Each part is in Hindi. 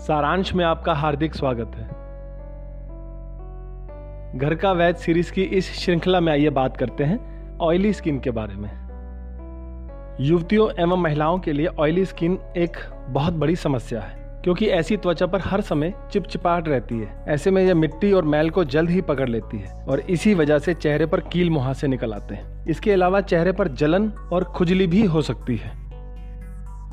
सारांश में आपका हार्दिक स्वागत है। घर का वैद सीरीज़ की इस श्रृंखला में आइए बात करते हैं ऑयली स्किन के बारे में। युवतियों एवं महिलाओं के लिए ऑयली स्किन एक बहुत बड़ी समस्या है, क्योंकि ऐसी त्वचा पर हर समय चिपचिपाहट रहती है। ऐसे में यह मिट्टी और मैल को जल्द ही पकड़ लेती है और इसी वजह से चेहरे पर कील मुहासे निकल आते हैं। इसके अलावा चेहरे पर जलन और खुजली भी हो सकती है।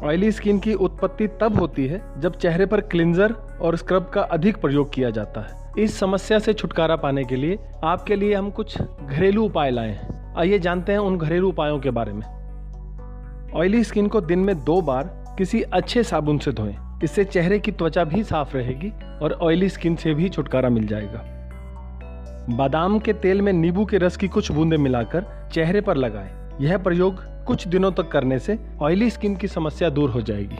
ऑयली स्किन की उत्पत्ति तब होती है जब चेहरे पर क्लिंजर और स्क्रब का अधिक प्रयोग किया जाता है। इस समस्या से छुटकारा पाने के लिए आपके लिए हम कुछ घरेलू उपाय लाए। हैं आइए जानते हैं उन घरेलू उपायों के बारे में। ऑयली स्किन को दिन में दो बार किसी अच्छे साबुन से धोएँ। इससे चेहरे की त्वचा भी साफ़ रहेगी और ऑयली स्किन से भी छुटकारा मिल जाएगा। बादाम के तेल में नींबू के रस की कुछ बूंदें मिलाकर चेहरे पर लगाएँ। यह प्रयोग कुछ दिनों तक करने से ऑयली स्किन की समस्या दूर हो जाएगी।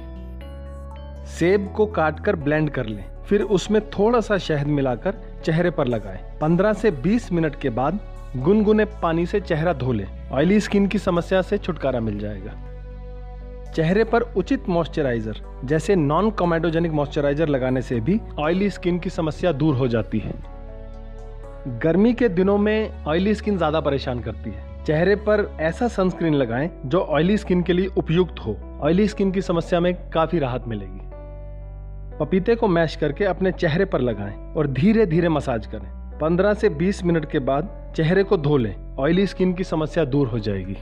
सेब को काटकर ब्लेंड कर लें, फिर उसमें थोड़ा सा शहद मिलाकर चेहरे पर लगाएँ। 15 से 20 मिनट के बाद गुनगुने पानी से चेहरा धो लें। ऑयली स्किन की समस्या से छुटकारा मिल जाएगा। चेहरे पर उचित मॉइस्चराइजर जैसे नॉन कोमेडोजेनिक मॉइस्चराइजर लगाने से भी ऑयली स्किन की समस्या दूर हो जाती है। गर्मी के दिनों में ऑयली स्किन ज़्यादा परेशान करती है। चेहरे पर ऐसा सनस्क्रीन लगाएँ जो ऑयली स्किन के लिए उपयुक्त हो। ऑयली स्किन की समस्या में काफ़ी राहत मिलेगी। पपीते को मैश करके अपने चेहरे पर लगाएँ और धीरे धीरे मसाज करें। 15 से 20 मिनट के बाद चेहरे को धो लें। ऑयली स्किन की समस्या दूर हो जाएगी।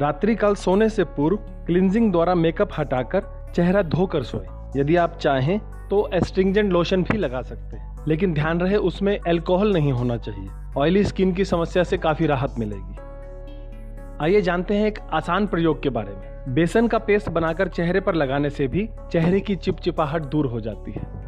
रात्रि काल सोने से पूर्व क्लिनजिंग द्वारा मेकअप हटाकर चेहरा धोकर सोए। यदि आप चाहें तो एस्ट्रिंजेंट लोशन भी लगा सकते हैं। लेकिन ध्यान रहे, उसमें एल्कोहल नहीं होना चाहिए। ऑयली स्किन की समस्या से काफ़ी राहत मिलेगी। आइए जानते हैं एक आसान प्रयोग के बारे में। बेसन का पेस्ट बनाकर चेहरे पर लगाने से भी चेहरे की चिपचिपाहट दूर हो जाती है।